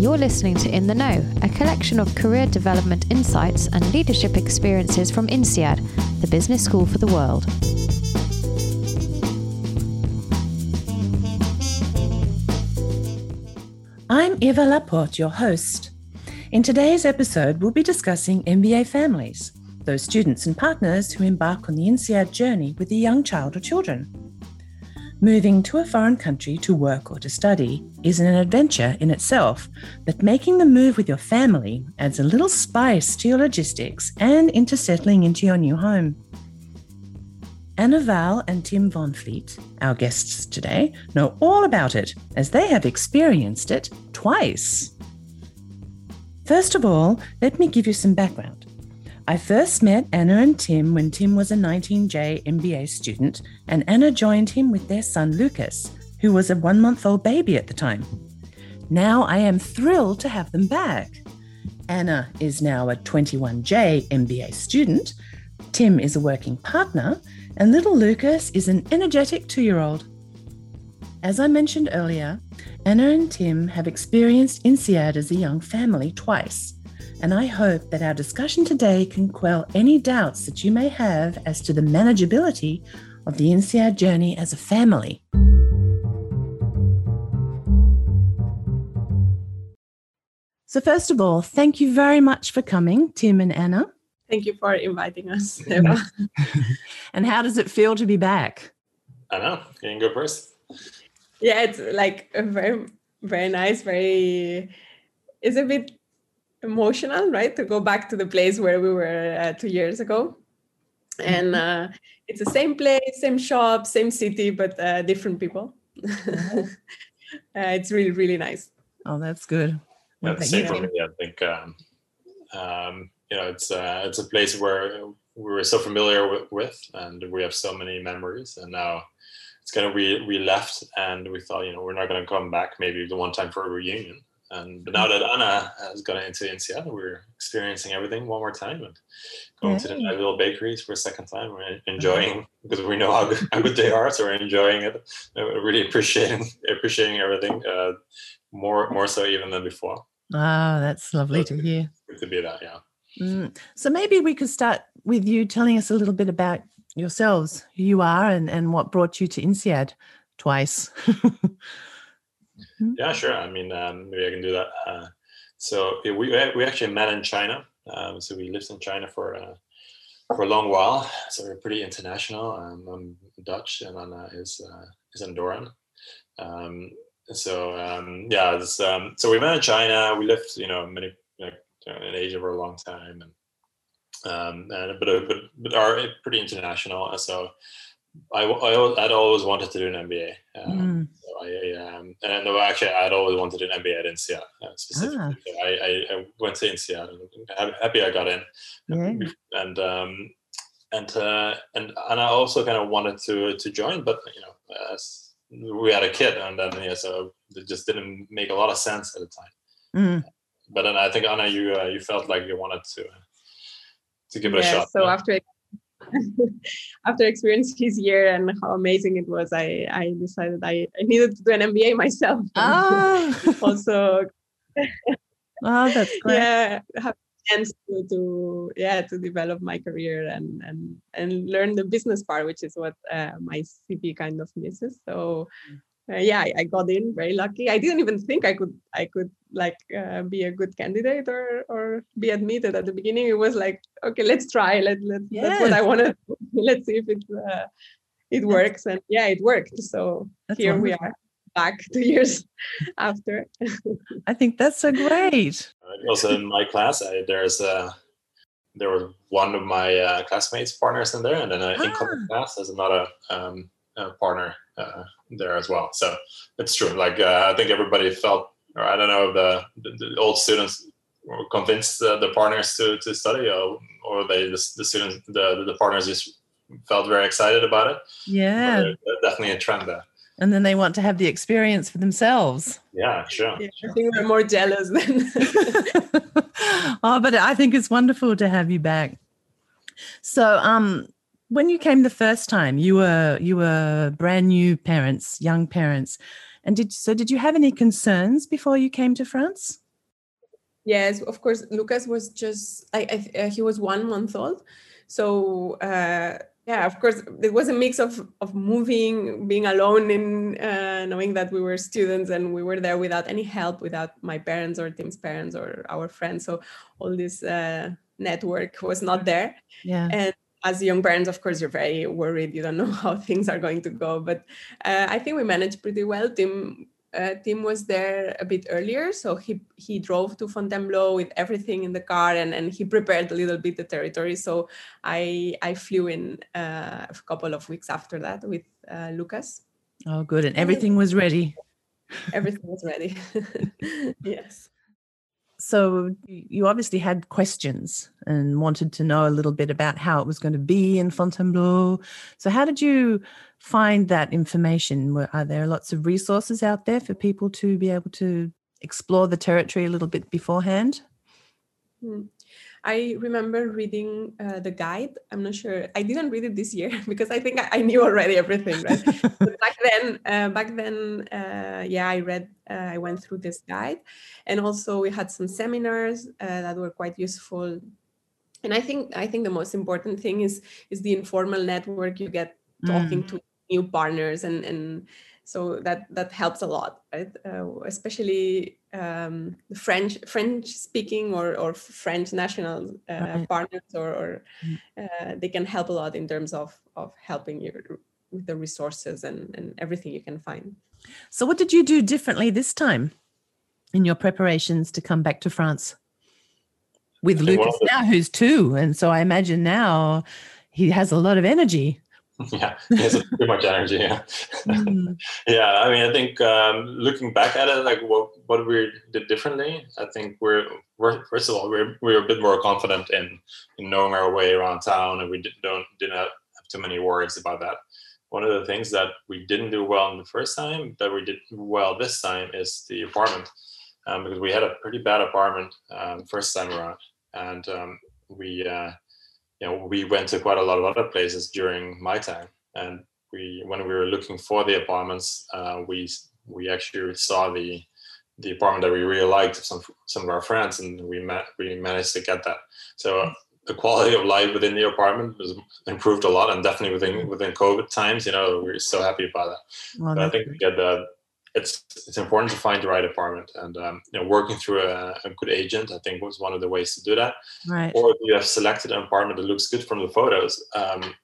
You're listening to In the Know, a collection of career development insights and leadership experiences from INSEAD, the business school for the world. I'm Eva Laporte, your host. In today's episode, we'll be discussing MBA families, those students and partners who embark on the INSEAD journey with a young child or children. Moving to a foreign country to work or to study is an adventure in itself, but making the move with your family adds a little spice to your logistics and into settling into your new home. Anna Val and Tim van Vliet, our guests today, know all about it as they have experienced it twice. First of all, let me give you some background. I first met Anna and Tim when Tim was a 19J MBA student, and Anna joined him with their son Lucas, who was a one month old baby at the time. Now I am thrilled to have them back. Anna is now a 21J MBA student, Tim is a working partner, and little Lucas is an energetic two year old. As I mentioned earlier, Anna and Tim have experienced INSEAD as a young family twice and I hope that our discussion today can quell any doubts that you may have as to the manageability of the INSEAD journey as a family. So, first of all, thank you very much for coming, Tim and Anna. Thank you for inviting us. and how does it feel to be back? I know. Can you go first? Yeah, it's like a very, very nice, very, it's a bit emotional, right? To go back to the place where we were uh, two years ago. And mm-hmm. uh, it's the same place, same shop, same city, but uh, different people. uh, it's really, really nice. Oh, that's good. Yeah, the same for me. I think um, um, you know it's uh, it's a place where we were so familiar with, with, and we have so many memories. And now it's kind of we we left, and we thought you know we're not going to come back. Maybe the one time for a reunion. And but now that Anna has gone to INSEAD, we're experiencing everything one more time and going to the little bakeries for a second time. We're enjoying because we know how good, how good they are, so we're enjoying it. We're really appreciating appreciating everything uh, more more so even than before. Ah, that's lovely so to hear. Good to be that, yeah. Mm. So maybe we could start with you telling us a little bit about yourselves, who you are, and and what brought you to INSEAD twice. Mm-hmm. Yeah, sure. I mean, um, maybe I can do that. Uh, so we we actually met in China. Um, so we lived in China for uh, for a long while. So we're pretty international. Um, I'm Dutch, and Anna is uh, is Andorran. Um, so um, yeah, this, um, so we met in China. We lived, you know, many like, in Asia for a long time, and um, and but but but are pretty international. So I, I I'd always wanted to do an MBA. Um, mm. so I um, and no, actually, I'd always wanted to do an MBA at INSEAD uh, specifically. Ah. So I, I, I, went to INSEAD and happy I got in. Yeah. And um, and uh, and and I also kind of wanted to to join, but you know, as we had a kid, and then yeah, so it just didn't make a lot of sense at the time. Mm. But then I think Anna, you uh, you felt like you wanted to to give it yeah, a shot. So yeah. after after experiencing his year and how amazing it was, I, I decided I, I needed to do an MBA myself. Oh. also, oh, that's great. Yeah, have chance to, to yeah to develop my career and and and learn the business part, which is what uh, my CV kind of misses. So uh, yeah, I, I, got in very lucky. I didn't even think I could I could like uh, be a good candidate or or be admitted at the beginning. It was like okay, let's try. Let let yes. that's what I want to. let's see if it uh, it works. And yeah, it worked. So that's here wonderful. we are back two years after. I think that's so great. Also in my class, I, there's a there was one of my uh, classmates partners in there, and then an ah. incoming class there's another um, partner uh, there as well. So it's true. Like uh, I think everybody felt, or I don't know, the, the, the old students were convinced uh, the partners to, to study, or, or they the, the students the, the partners just felt very excited about it. Yeah, definitely a trend there. And then they want to have the experience for themselves. Yeah, sure. Yeah, I think we're more jealous than. oh, but I think it's wonderful to have you back. So, um, when you came the first time, you were you were brand new parents, young parents, and did so? Did you have any concerns before you came to France? Yes, of course. Lucas was just I, I uh, he was one month old, so uh, yeah, of course, it was a mix of of moving, being alone, in uh, knowing that we were students and we were there without any help, without my parents or Tim's parents or our friends. So all this uh, network was not there. Yeah, and as young parents, of course, you're very worried. You don't know how things are going to go, but uh, I think we managed pretty well. Tim uh, Tim was there a bit earlier, so he he drove to Fontainebleau with everything in the car, and, and he prepared a little bit the territory. So I I flew in uh, a couple of weeks after that with uh, Lucas. Oh, good, and everything was ready. Everything was ready. yes so you obviously had questions and wanted to know a little bit about how it was going to be in Fontainebleau. So how did you find that information? Are there lots of resources out there for people to be able to explore the territory a little bit beforehand? Hmm. I remember reading uh, the guide. I'm not sure. I didn't read it this year because I think I, I knew already everything. Right? back then, uh, back then, uh, yeah, I read. Uh, I went through this guide, and also we had some seminars uh, that were quite useful. And I think I think the most important thing is is the informal network you get talking mm. to new partners and and so that that helps a lot right uh, especially um, French French speaking or, or French national uh, right. partners or, or mm. uh, they can help a lot in terms of of helping you with the resources and, and everything you can find. So what did you do differently this time in your preparations to come back to France? With Lucas now who's two. And so I imagine now he has a lot of energy. yeah, has too much energy. Yeah, mm. yeah. I mean, I think um, looking back at it, like what what we did differently, I think we're, we're first of all we're we're a bit more confident in in knowing our way around town, and we did, don't didn't have too many worries about that. One of the things that we didn't do well in the first time that we did well this time is the apartment, um, because we had a pretty bad apartment um, first time around, and um, we. Uh, you know, we went to quite a lot of other places during my time, and we when we were looking for the apartments, uh, we we actually saw the the apartment that we really liked some some of our friends, and we met we managed to get that. So the quality of life within the apartment was improved a lot, and definitely within within COVID times, you know, we are so happy about that. Well, but I think we get the it's it's important to find the right apartment. And um, you know working through a, a, good agent i think was one of the ways to do that. Right. Or if you have selected an apartment that looks good from the photos um,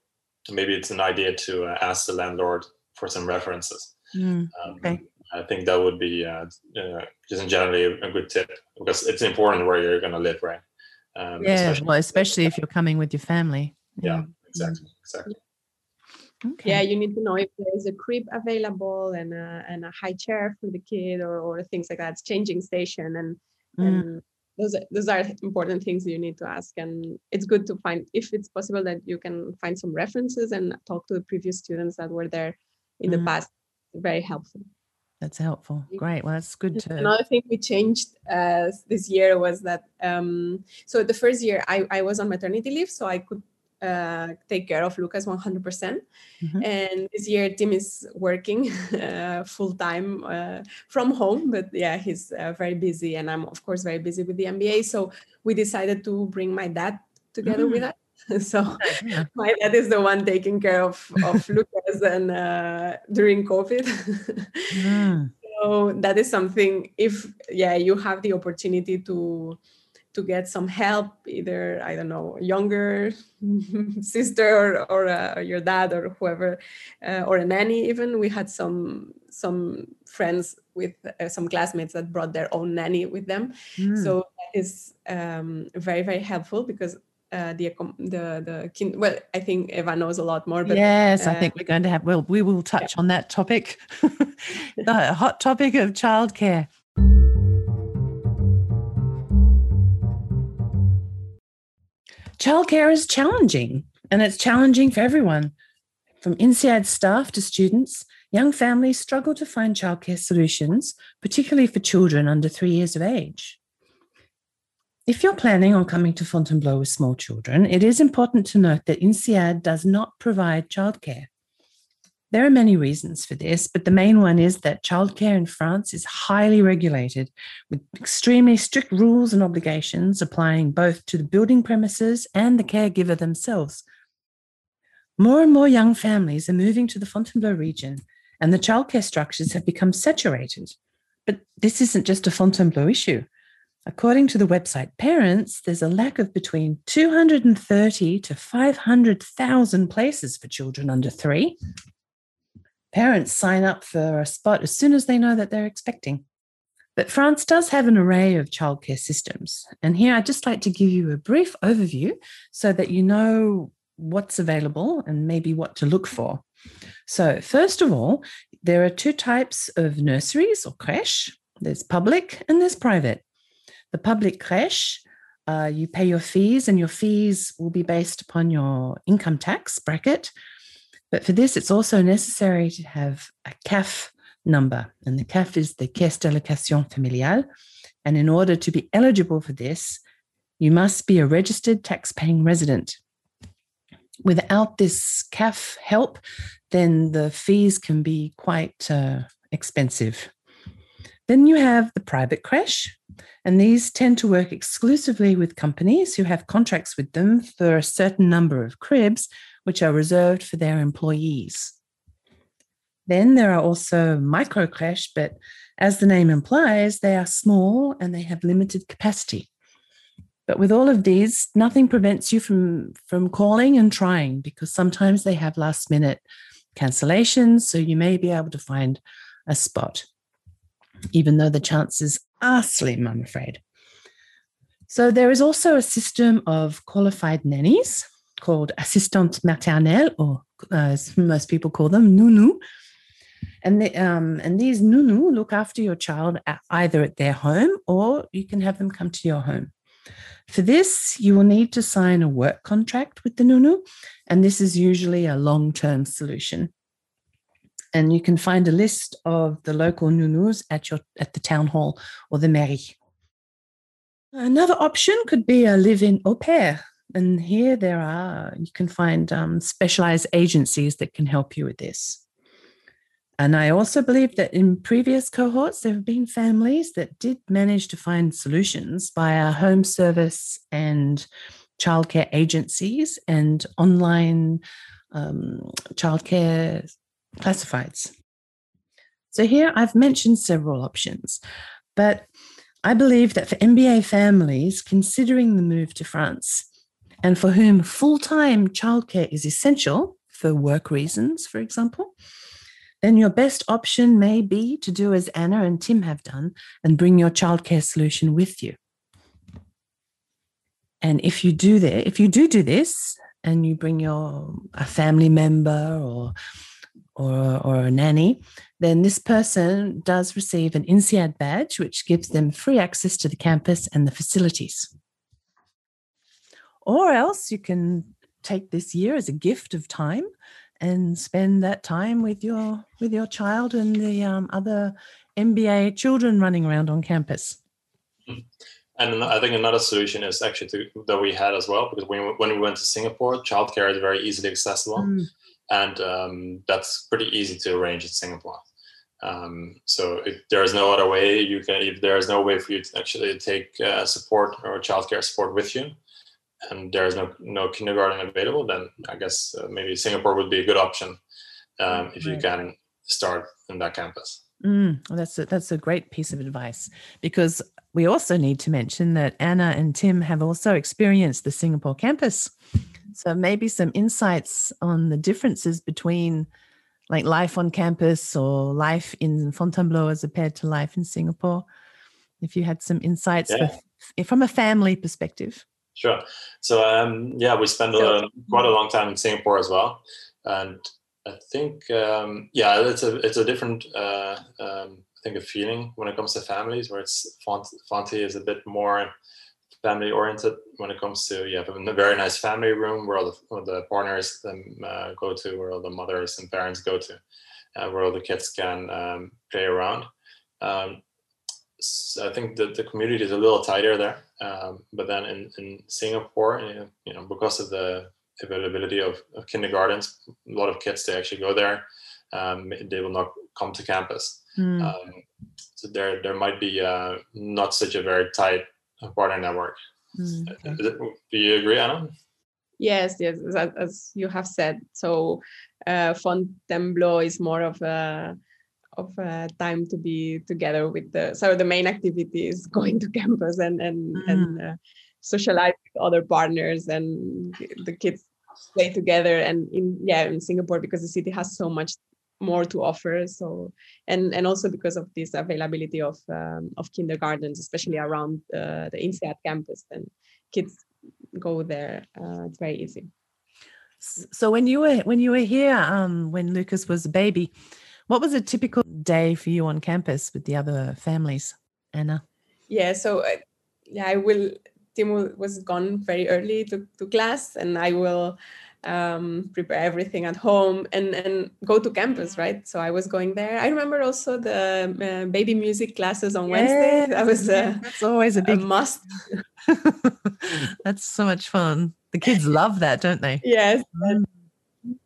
maybe it's an idea to uh, ask the landlord for some references. Mm, okay. Um, i think that would be uh, uh, just in generally a, a, good tip because it's important where you're going to live right? Um, yeah especially well especially if you're coming with your family. Yeah, yeah. exactly exactly Okay. Yeah, you need to know if there's a crib available and a, and a high chair for the kid or, or things like that. It's changing station and, mm. and those are, those are important things you need to ask. And it's good to find if it's possible that you can find some references and talk to the previous students that were there in mm. the past. Very helpful. That's helpful. Great. Well, that's good to. Another thing we changed uh, this year was that. Um, so the first year I, I was on maternity leave, so I could uh, take care of Lucas 100%. percent mm hmm And this year, Tim is working uh, full time uh, from home, but yeah, he's uh, very busy, and I'm of course very busy with the MBA. So we decided to bring my dad together mm with us. so yeah. my dad is the one taking care of of Lucas and uh, during COVID. mm. So that is something. If yeah, you have the opportunity to to get some help either i don't know younger sister or, or uh, your dad or whoever uh, or a nanny even we had some some friends with uh, some classmates that brought their own nanny with them mm. so that is um, very very helpful because uh, the the the kin- well i think eva knows a lot more but yes i think uh, we're going to have well we will touch yeah. on that topic the hot topic of childcare childcare is challenging and it's challenging for everyone. From INSEAD staff to students, young families struggle to find childcare solutions, particularly for children under three years of age. If you're planning on coming to Fontainebleau with small children, it is important to note that INSEAD does not provide childcare. There are many reasons for this, but the main one is that childcare in France is highly regulated with extremely strict rules and obligations applying both to the building premises and the caregiver themselves. More and more young families are moving to the Fontainebleau region, and the childcare structures have become saturated. But this isn't just a Fontainebleau issue. According to the website Parents, there's a lack of between 230 to 500,000 places for children under three. Parents sign up for a spot as soon as they know that they're expecting. But France does have an array of childcare systems. And here I'd just like to give you a brief overview so that you know what's available and maybe what to look for. So, first of all, there are two types of nurseries or creche there's public and there's private. The public creche, uh, you pay your fees, and your fees will be based upon your income tax bracket. But for this, it's also necessary to have a CAF number, and the CAF is the Caisse d'allocation familiale. And in order to be eligible for this, you must be a registered tax-paying resident. Without this CAF help, then the fees can be quite uh, expensive. Then you have the private creche, and these tend to work exclusively with companies who have contracts with them for a certain number of cribs, which are reserved for their employees. Then there are also micro but as the name implies, they are small and they have limited capacity. But with all of these, nothing prevents you from, from calling and trying because sometimes they have last minute cancellations. So you may be able to find a spot even though the chances are slim, I'm afraid. So there is also a system of qualified nannies called assistante maternelle, or uh, as most people call them, nounou. And, um, and these nounou look after your child at, either at their home or you can have them come to your home. For this, you will need to sign a work contract with the nounou, and this is usually a long term solution and you can find a list of the local nounous at your at the town hall or the mairie. Another option could be a live-in au pair, and here there are you can find um, specialized agencies that can help you with this. And I also believe that in previous cohorts, there have been families that did manage to find solutions via home service and childcare agencies and online um, childcare classifieds. So here I've mentioned several options, but I believe that for MBA families considering the move to France and for whom full time childcare is essential for work reasons, for example, then your best option may be to do as Anna and Tim have done and bring your childcare solution with you. And if you do that, if you do do this and you bring your a family member or or, or a nanny, then this person does receive an INSEAD badge, which gives them free access to the campus and the facilities. Or else you can take this year as a gift of time and spend that time with your with your child and the um, other MBA children running around on campus. And I think another solution is actually to, that we had as well, because when, when we went to Singapore, childcare is very easily accessible. Mm and um, that's pretty easy to arrange in Singapore. Um, so if there is no other way you can, if there is no way for you to actually take uh, support or childcare support with you, and there is no no kindergarten available, then I guess uh, maybe Singapore would be a good option um, if you can start in that campus. Mm, well, that's a, that's a great piece of advice because we also need to mention that Anna and Tim have also experienced the Singapore campus. So maybe some insights on the differences between like life on campus or life in Fontainebleau as compared to life in Singapore. If you had some insights yeah. from a family perspective. Sure. So um, yeah, we spent a, quite a long time in Singapore as well, and I think um, yeah, it's a it's a different uh, um, I think a feeling when it comes to families where it's Font Fonty is a bit more family oriented when it comes to you have a very nice family room where all the, all the partners um, uh, go to, where all the mothers and parents go to, uh, where all the kids can um, play around. I think that the community is a little tighter there, um, but then in, in Singapore, you know, because of the availability of, of kindergartens, a lot of kids they actually go there um, they will not come to campus. Mm. Um, so there there might be uh, not such a very tight partner network. Mm. Do you agree, Anna? Yes, yes, as, as you have said. So uh, Fontainebleau is more of a of a time to be together with the. So the main activity is going to campus and and Mm. and uh, socialize with other partners and the kids play together. And in yeah, in Singapore because the city has so much more to offer. So and and also because of this availability of um, of kindergartens, especially around uh, the INSEAD campus, and kids go there. Uh, it's very easy. So when you were when you were here, um, when Lucas was a baby, what was a typical day for you on campus with the other families, Anna? Yeah. So uh, yeah, I will. Timo was gone very early to, to class, and I will um, prepare everything at home and and go to campus, right? So I was going there. I remember also the uh, baby music classes on Wednesday. That was a, That's always a a big. must. That's so much fun. The kids love that, don't they? Yes. And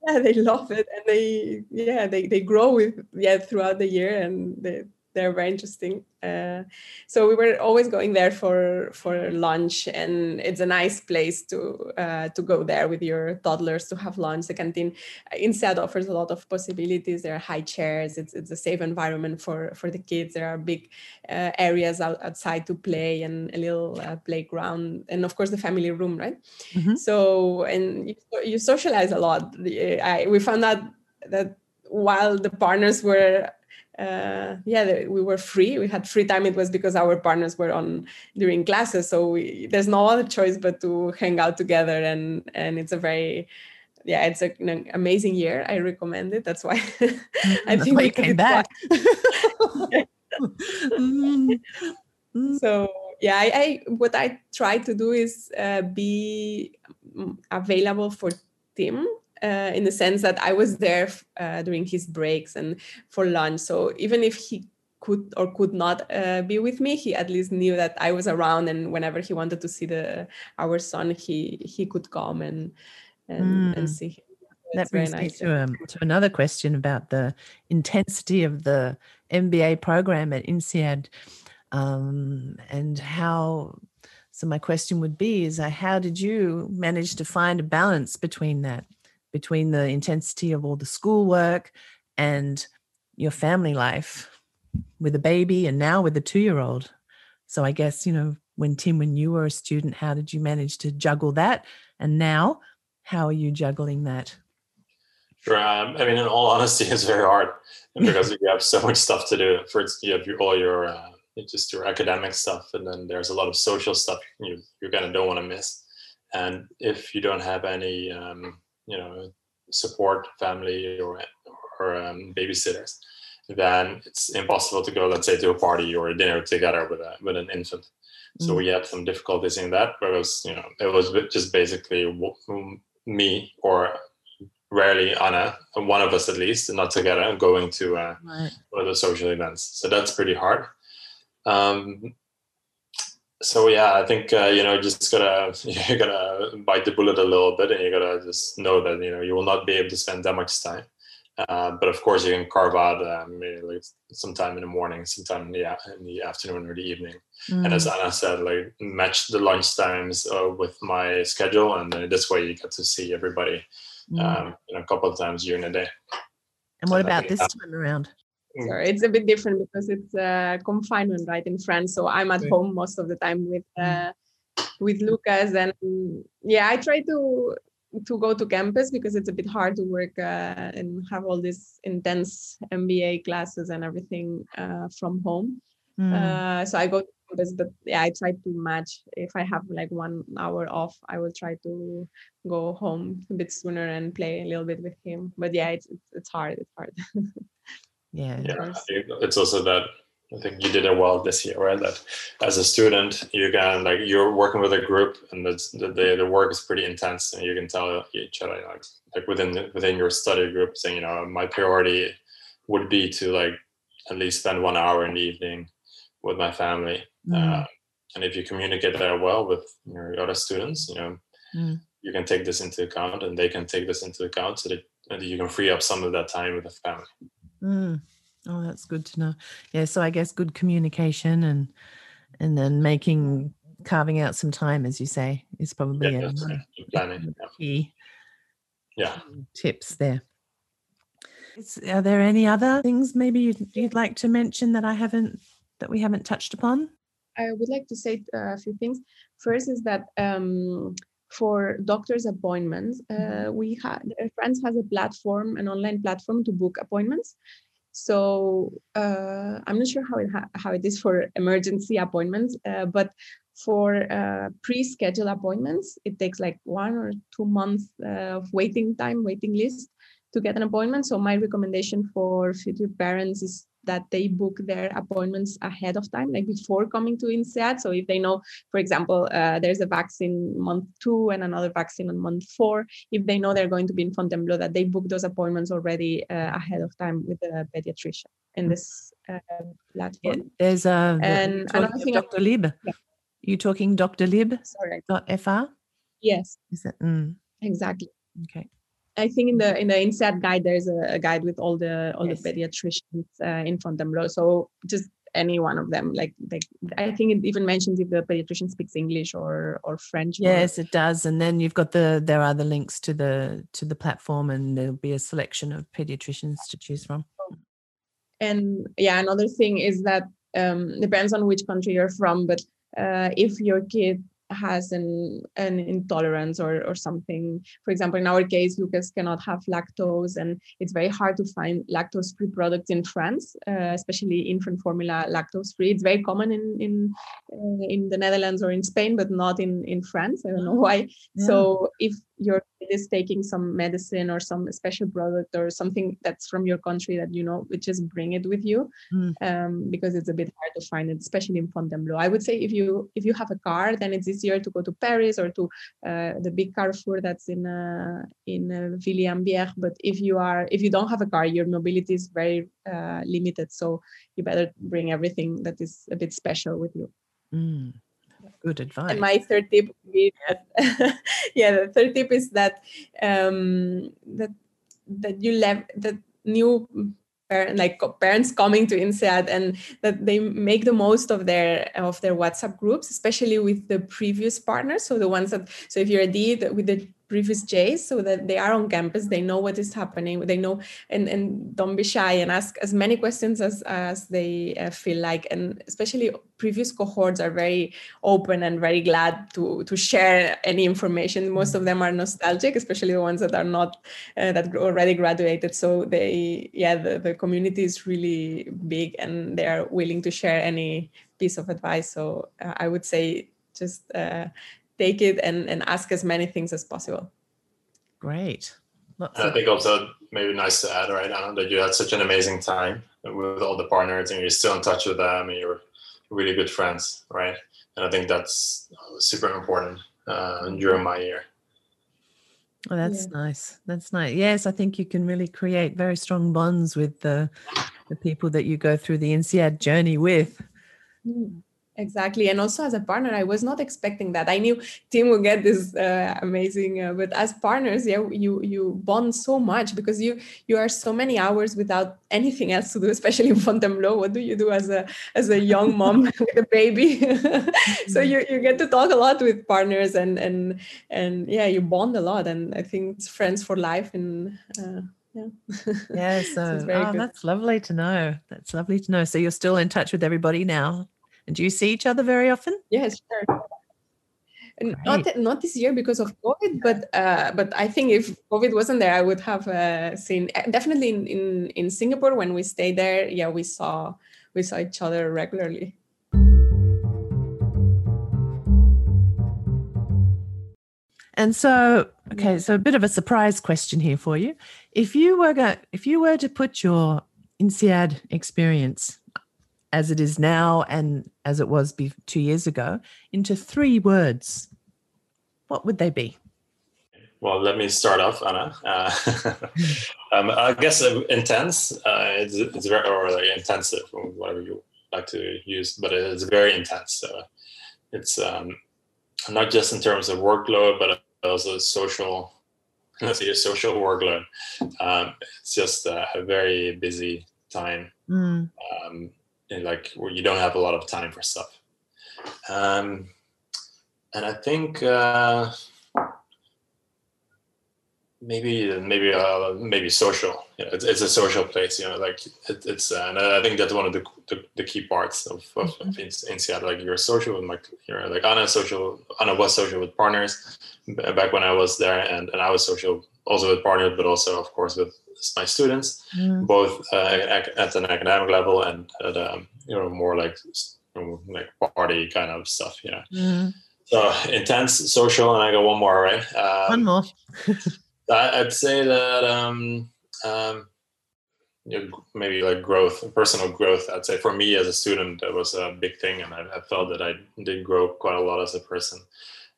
yeah, they love it, and they yeah they they grow with yeah throughout the year, and they they're very interesting. Uh, so we were always going there for for lunch, and it's a nice place to uh, to go there with your toddlers to have lunch. The canteen INSEAD offers a lot of possibilities. There are high chairs. It's it's a safe environment for for the kids. There are big uh, areas out, outside to play and a little uh, playground, and of course the family room, right? Mhm. So and you, you socialize a lot. I, we found out that while the partners were uh, yeah we were free. We had free time. It was because our partners were on during classes. So we, there's no other choice but to hang out together. And and it's a very yeah it's a, an amazing year. I recommend it. That's why i That's think why we came back. so yeah I, I what i try to do is uh, be mm, available for tim uh, in the sense that i was there uh, during his breaks and for lunch so even if he could or could not uh, be with me he at least knew that i was around and whenever he wanted to see the our son he he could come and and, and Mm. see him That it's very brings me to, um, to another question about the intensity of the MBA program at INSEAD um, and how. So my question would be: Is uh, how did you manage to find a balance between that, between the intensity of all the schoolwork and your family life with a baby, and now with a two-year-old? So I guess you know when Tim, when you were a student, how did you manage to juggle that? And now, how are you juggling that? Sure. Um, I mean, in all honesty, it's very hard because you have so much stuff to do. First, you have your, all your uh, just your academic stuff, and then there's a lot of social stuff you you kind of don't want to miss. And if you don't have any, um, you know, support, family or or um, babysitters, then it's impossible to go, let's say, to a party or a dinner together with a with an infant. So Mm. we had some difficulties in that, but it was you know it was just basically me or rarely Anna, one of us at least, not together, going to uh, Right. one of the social events. So that's pretty hard. Um, so yeah, I think uh, you know just gotta you gotta bite the bullet a little bit, and you gotta just know that you know you will not be able to spend that much time. Uh, but of course, you can carve out um, maybe like sometime in the morning, sometime in the, in the afternoon or the evening. And as Mm. Anna said, like match the lunch times uh, with my schedule, and then this way you get to see everybody Mm. um, you know, a couple of times during the day. and what about this time around? So it's a bit different because it's uh, confinement, right, in France. So I'm at home most of the time with Mm. uh, with Lucas, and yeah, I try to to go to campus because it's a bit hard to work uh, and have all these intense MBA classes and everything uh, from home. Mm. Uh, so I go to campus, but yeah, I try to match. If I have like one hour off, I will try to go home a bit sooner and play a little bit with him. But yeah, it's it's, it's hard. It's hard. yeah. Yeah, course. I think it's also that I think you did it well this year, right? That as a student, you can like you're working with a group, and that's, the the the work is pretty intense, and you can tell each other like like within within your study group, saying you know my priority would be to like at least spend one hour in the evening with my family, Mm. uh, and if you communicate that well with your other students, you know Mm. you can take this into account, and they can take this into account, so that and you can free up some of that time with the family. Mm. Oh, that's good to know. Yeah, so I guess good communication and and then making carving out some time, as you say, is probably Yeah, a, that's one right. of Planning. the Yeah. key yeah. tips there. Is, are there any other things maybe you'd, you'd like to mention that I haven't that we haven't touched upon? I would like to say uh, a few things. First is that um, for doctor's appointments, uh, we had France has a platform, an online platform to book appointments. So uh, I'm not sure how it ha- how it is for emergency appointments, uh, but for uh, pre-scheduled appointments, it takes like one or two months uh, of waiting time, waiting list to get an appointment. So my recommendation for future parents is that they book their appointments ahead of time, like before coming to INSEAD. So if they know, for example, uh, there's a vaccine month two and another vaccine on month four, if they know they're going to be in Fontainebleau, that they book those appointments already uh, ahead of time with the pediatrician in this uh, Yeah, platform. there's a And another thing Dr. Lib. Yeah. You talking Doctolib Sorry. dot fr? Yes, Is that mm, exactly. okay? I think in the in the INSEAD guide there's a, a guide with all the all Yes. the pediatricians uh, in Fontainebleau. So just any one of them, like like I think it even mentions if the pediatrician speaks English or or French. or- Yes, it does. And then you've got the there are the links to the to the platform, and there'll be a selection of pediatricians to choose from. and yeah, another thing is that um, depends on which country you're from, but uh, if your kid has an an intolerance or or something. For example in our case lucas cannot have lactose and it's very hard to find lactose free products in france uh, especially infant formula lactose free it's very common in in uh, in the netherlands or in spain but not in in france. I don't know why. Yeah. so if your kid is taking some medicine or some special product or something that's from your country that you know just bring it with you Mm. um, because it's a bit hard to find it especially in fontainebleau. I would say if you if you have a car then it's easier to go to paris or to uh, the big carrefour that's in uh, in uh, villiers but if you are if you don't have a car your mobility is very uh, limited. So you better bring everything that is a bit special with you. Mm, good advice. and my third tip would be that, yeah, the third tip is that um, that that you left that new parent like parents coming to INSEAD and that they make the most of their of their WhatsApp groups, especially with the previous partners. So the ones that so if you're a D with the previous J's, so that they are on campus, they know what is happening, they know and and don't be shy and ask as many questions as as they uh, feel like, and especially previous cohorts are very open and very glad to to share any information. Most of them are nostalgic, especially the ones that are not uh, that already graduated. So they, yeah, the, the community is really big and they are willing to share any piece of advice. So uh, I would say just uh, take it and, and ask as many things as possible. Great. Lots And I of, think also maybe nice to add, right, Anna, that you had such an amazing time with all the partners and you're still in touch with them and you're really good friends, right? And I think that's super important uh, during my year. oh, that's nice. That's nice. Yes, I think you can really create very strong bonds with the the people that you go through the INSEAD journey with. Exactly, and also as a partner, I was not expecting that. I knew Tim would get this uh, amazing, uh, but as partners, yeah, you you bond so much because you you are so many hours without anything else to do, especially in Fontainebleau. What do you do as a as a young mom with a baby? so you, you get to talk a lot with partners and and and yeah, you bond a lot, and I think it's friends for life. And uh, yeah, Yeah, So so oh, good. that's lovely to know. That's lovely to know. So you're still in touch with everybody now. And do you see each other very often? Yes, sure. Not not this year because of COVID, but uh, but I think if COVID wasn't there, I would have uh, seen uh, definitely in, in in Singapore when we stayed there. Yeah, we saw we saw each other regularly. And so, okay, so a bit of a surprise question here for you. If you were go, if you were to put your INSEAD experience as it is now and as it was be- two years ago into three words, what would they be? Well, let me start off, Anna. Uh, um, I guess uh, intense. Uh, it's, it's very or like intensive, whatever you like to use, but it's very intense. So it's um, not just in terms of workload, but also social Let's say a social workload. Um, it's just a, a, very busy time, mm. um, like where you don't have a lot of time for stuff. Um, and I think uh, maybe maybe uh, maybe social. You know, it's, it's a social place. You know, like it, it's uh, and I think that's one of the the, the key parts of, of, mm-hmm. of INSEAD. Like you're social with my you're like Anna social. Anna was social with partners back when I was there, and and I was social also with partners, but also of course with my students, mm. both uh, at, an academic level and at um, you know more like like party kind of stuff. You know. Mm. So intense social, and I got one more, right? Um, one more. I'd say that um, um, you know, maybe like growth, personal growth. I'd say for me as a student, that was a big thing, and I, I felt that I did grow quite a lot as a person,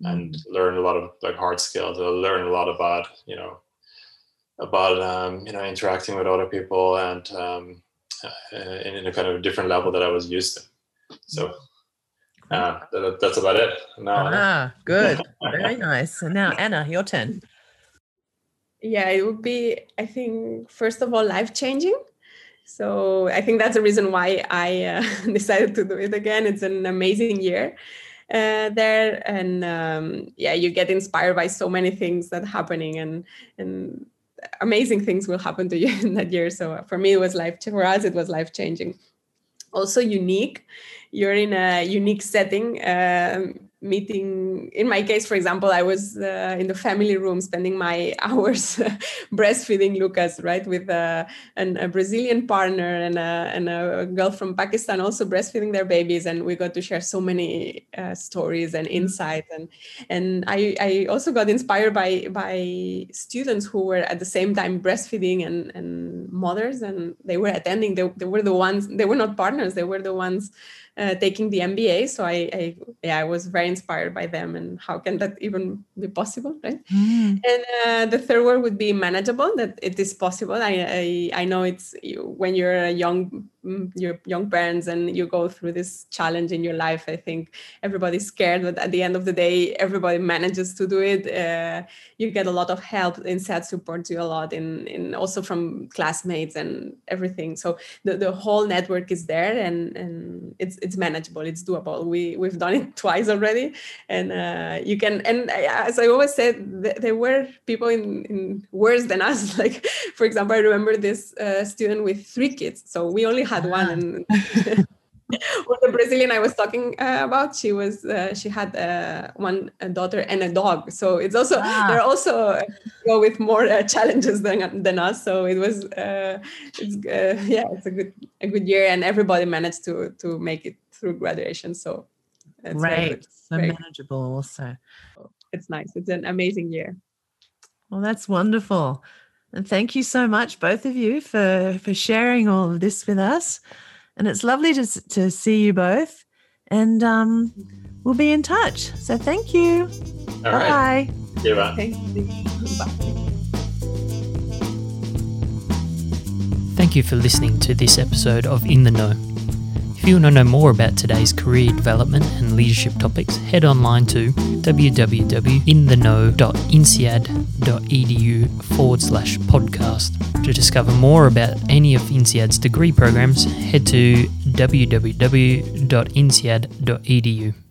mm-hmm. and learn a lot of like hard skills. I learned a lot about you know about um, you know interacting with other people and um, uh, in, in, a kind of different level that I was used to. So. Uh, that, that's about it. Now, ah, good. Very nice. And now, Anna, your turn yeah it would be i think first of all life changing so i think that's the reason why i uh, decided to do it again it's an amazing year uh, there and um, yeah you get inspired by so many things that happening and and amazing things will happen to you in that year. So for me it was life for us it was life changing also unique you're in a unique setting um, meeting in my case for example i was uh, in the family room spending my hours breastfeeding lucas right with uh, an, a brazilian partner and a, and a girl from pakistan also breastfeeding their babies. And we got to share so many uh, stories and insights. And and I, I also got inspired by by students who were at the same time breastfeeding and, and mothers. And they were attending. They, they were the ones they were not partners. They were the ones uh, taking the MBA. So I, I, yeah, I was very inspired by them and how can that even be possible, right? Mm. And uh, the third word would be manageable. That it is possible. I, I, I know it's when you're a young your young parents and you go through this challenge in your life i think everybody's scared but at the end of the day everybody manages to do it. Uh, you get a lot of help INSEAD supports you a lot in, in also from classmates and everything. So the, the whole network is there and and it's it's manageable. It's doable. We we've done it twice already. And uh, you can and as i always said there were people in, in worse than us. Like for example i remember this uh, student with three kids. So we only had one and with the Brazilian I was talking uh, about, she was uh, she had uh, one daughter and a dog. So it's also ah. they're also uh, go with more uh, challenges than than us. So it was uh, it's yeah, it's a good a good year, and everybody managed to to make it through graduation. So it's right, so very manageable also. It's nice. It's an amazing year. Well, that's wonderful. And thank you so much, both of you, for, for sharing all of this with us. And it's lovely to, to see you both. And um, we'll be in touch. So thank you. All bye. Right. Bye. Thank you. Bye. Thank you for listening to this episode of In the Know. If you want to know more about today's career development and leadership topics, head online to www.intheknow.insead.edu forward slash podcast. To discover more about any of INSEAD's degree programs, head to www.insead.edu.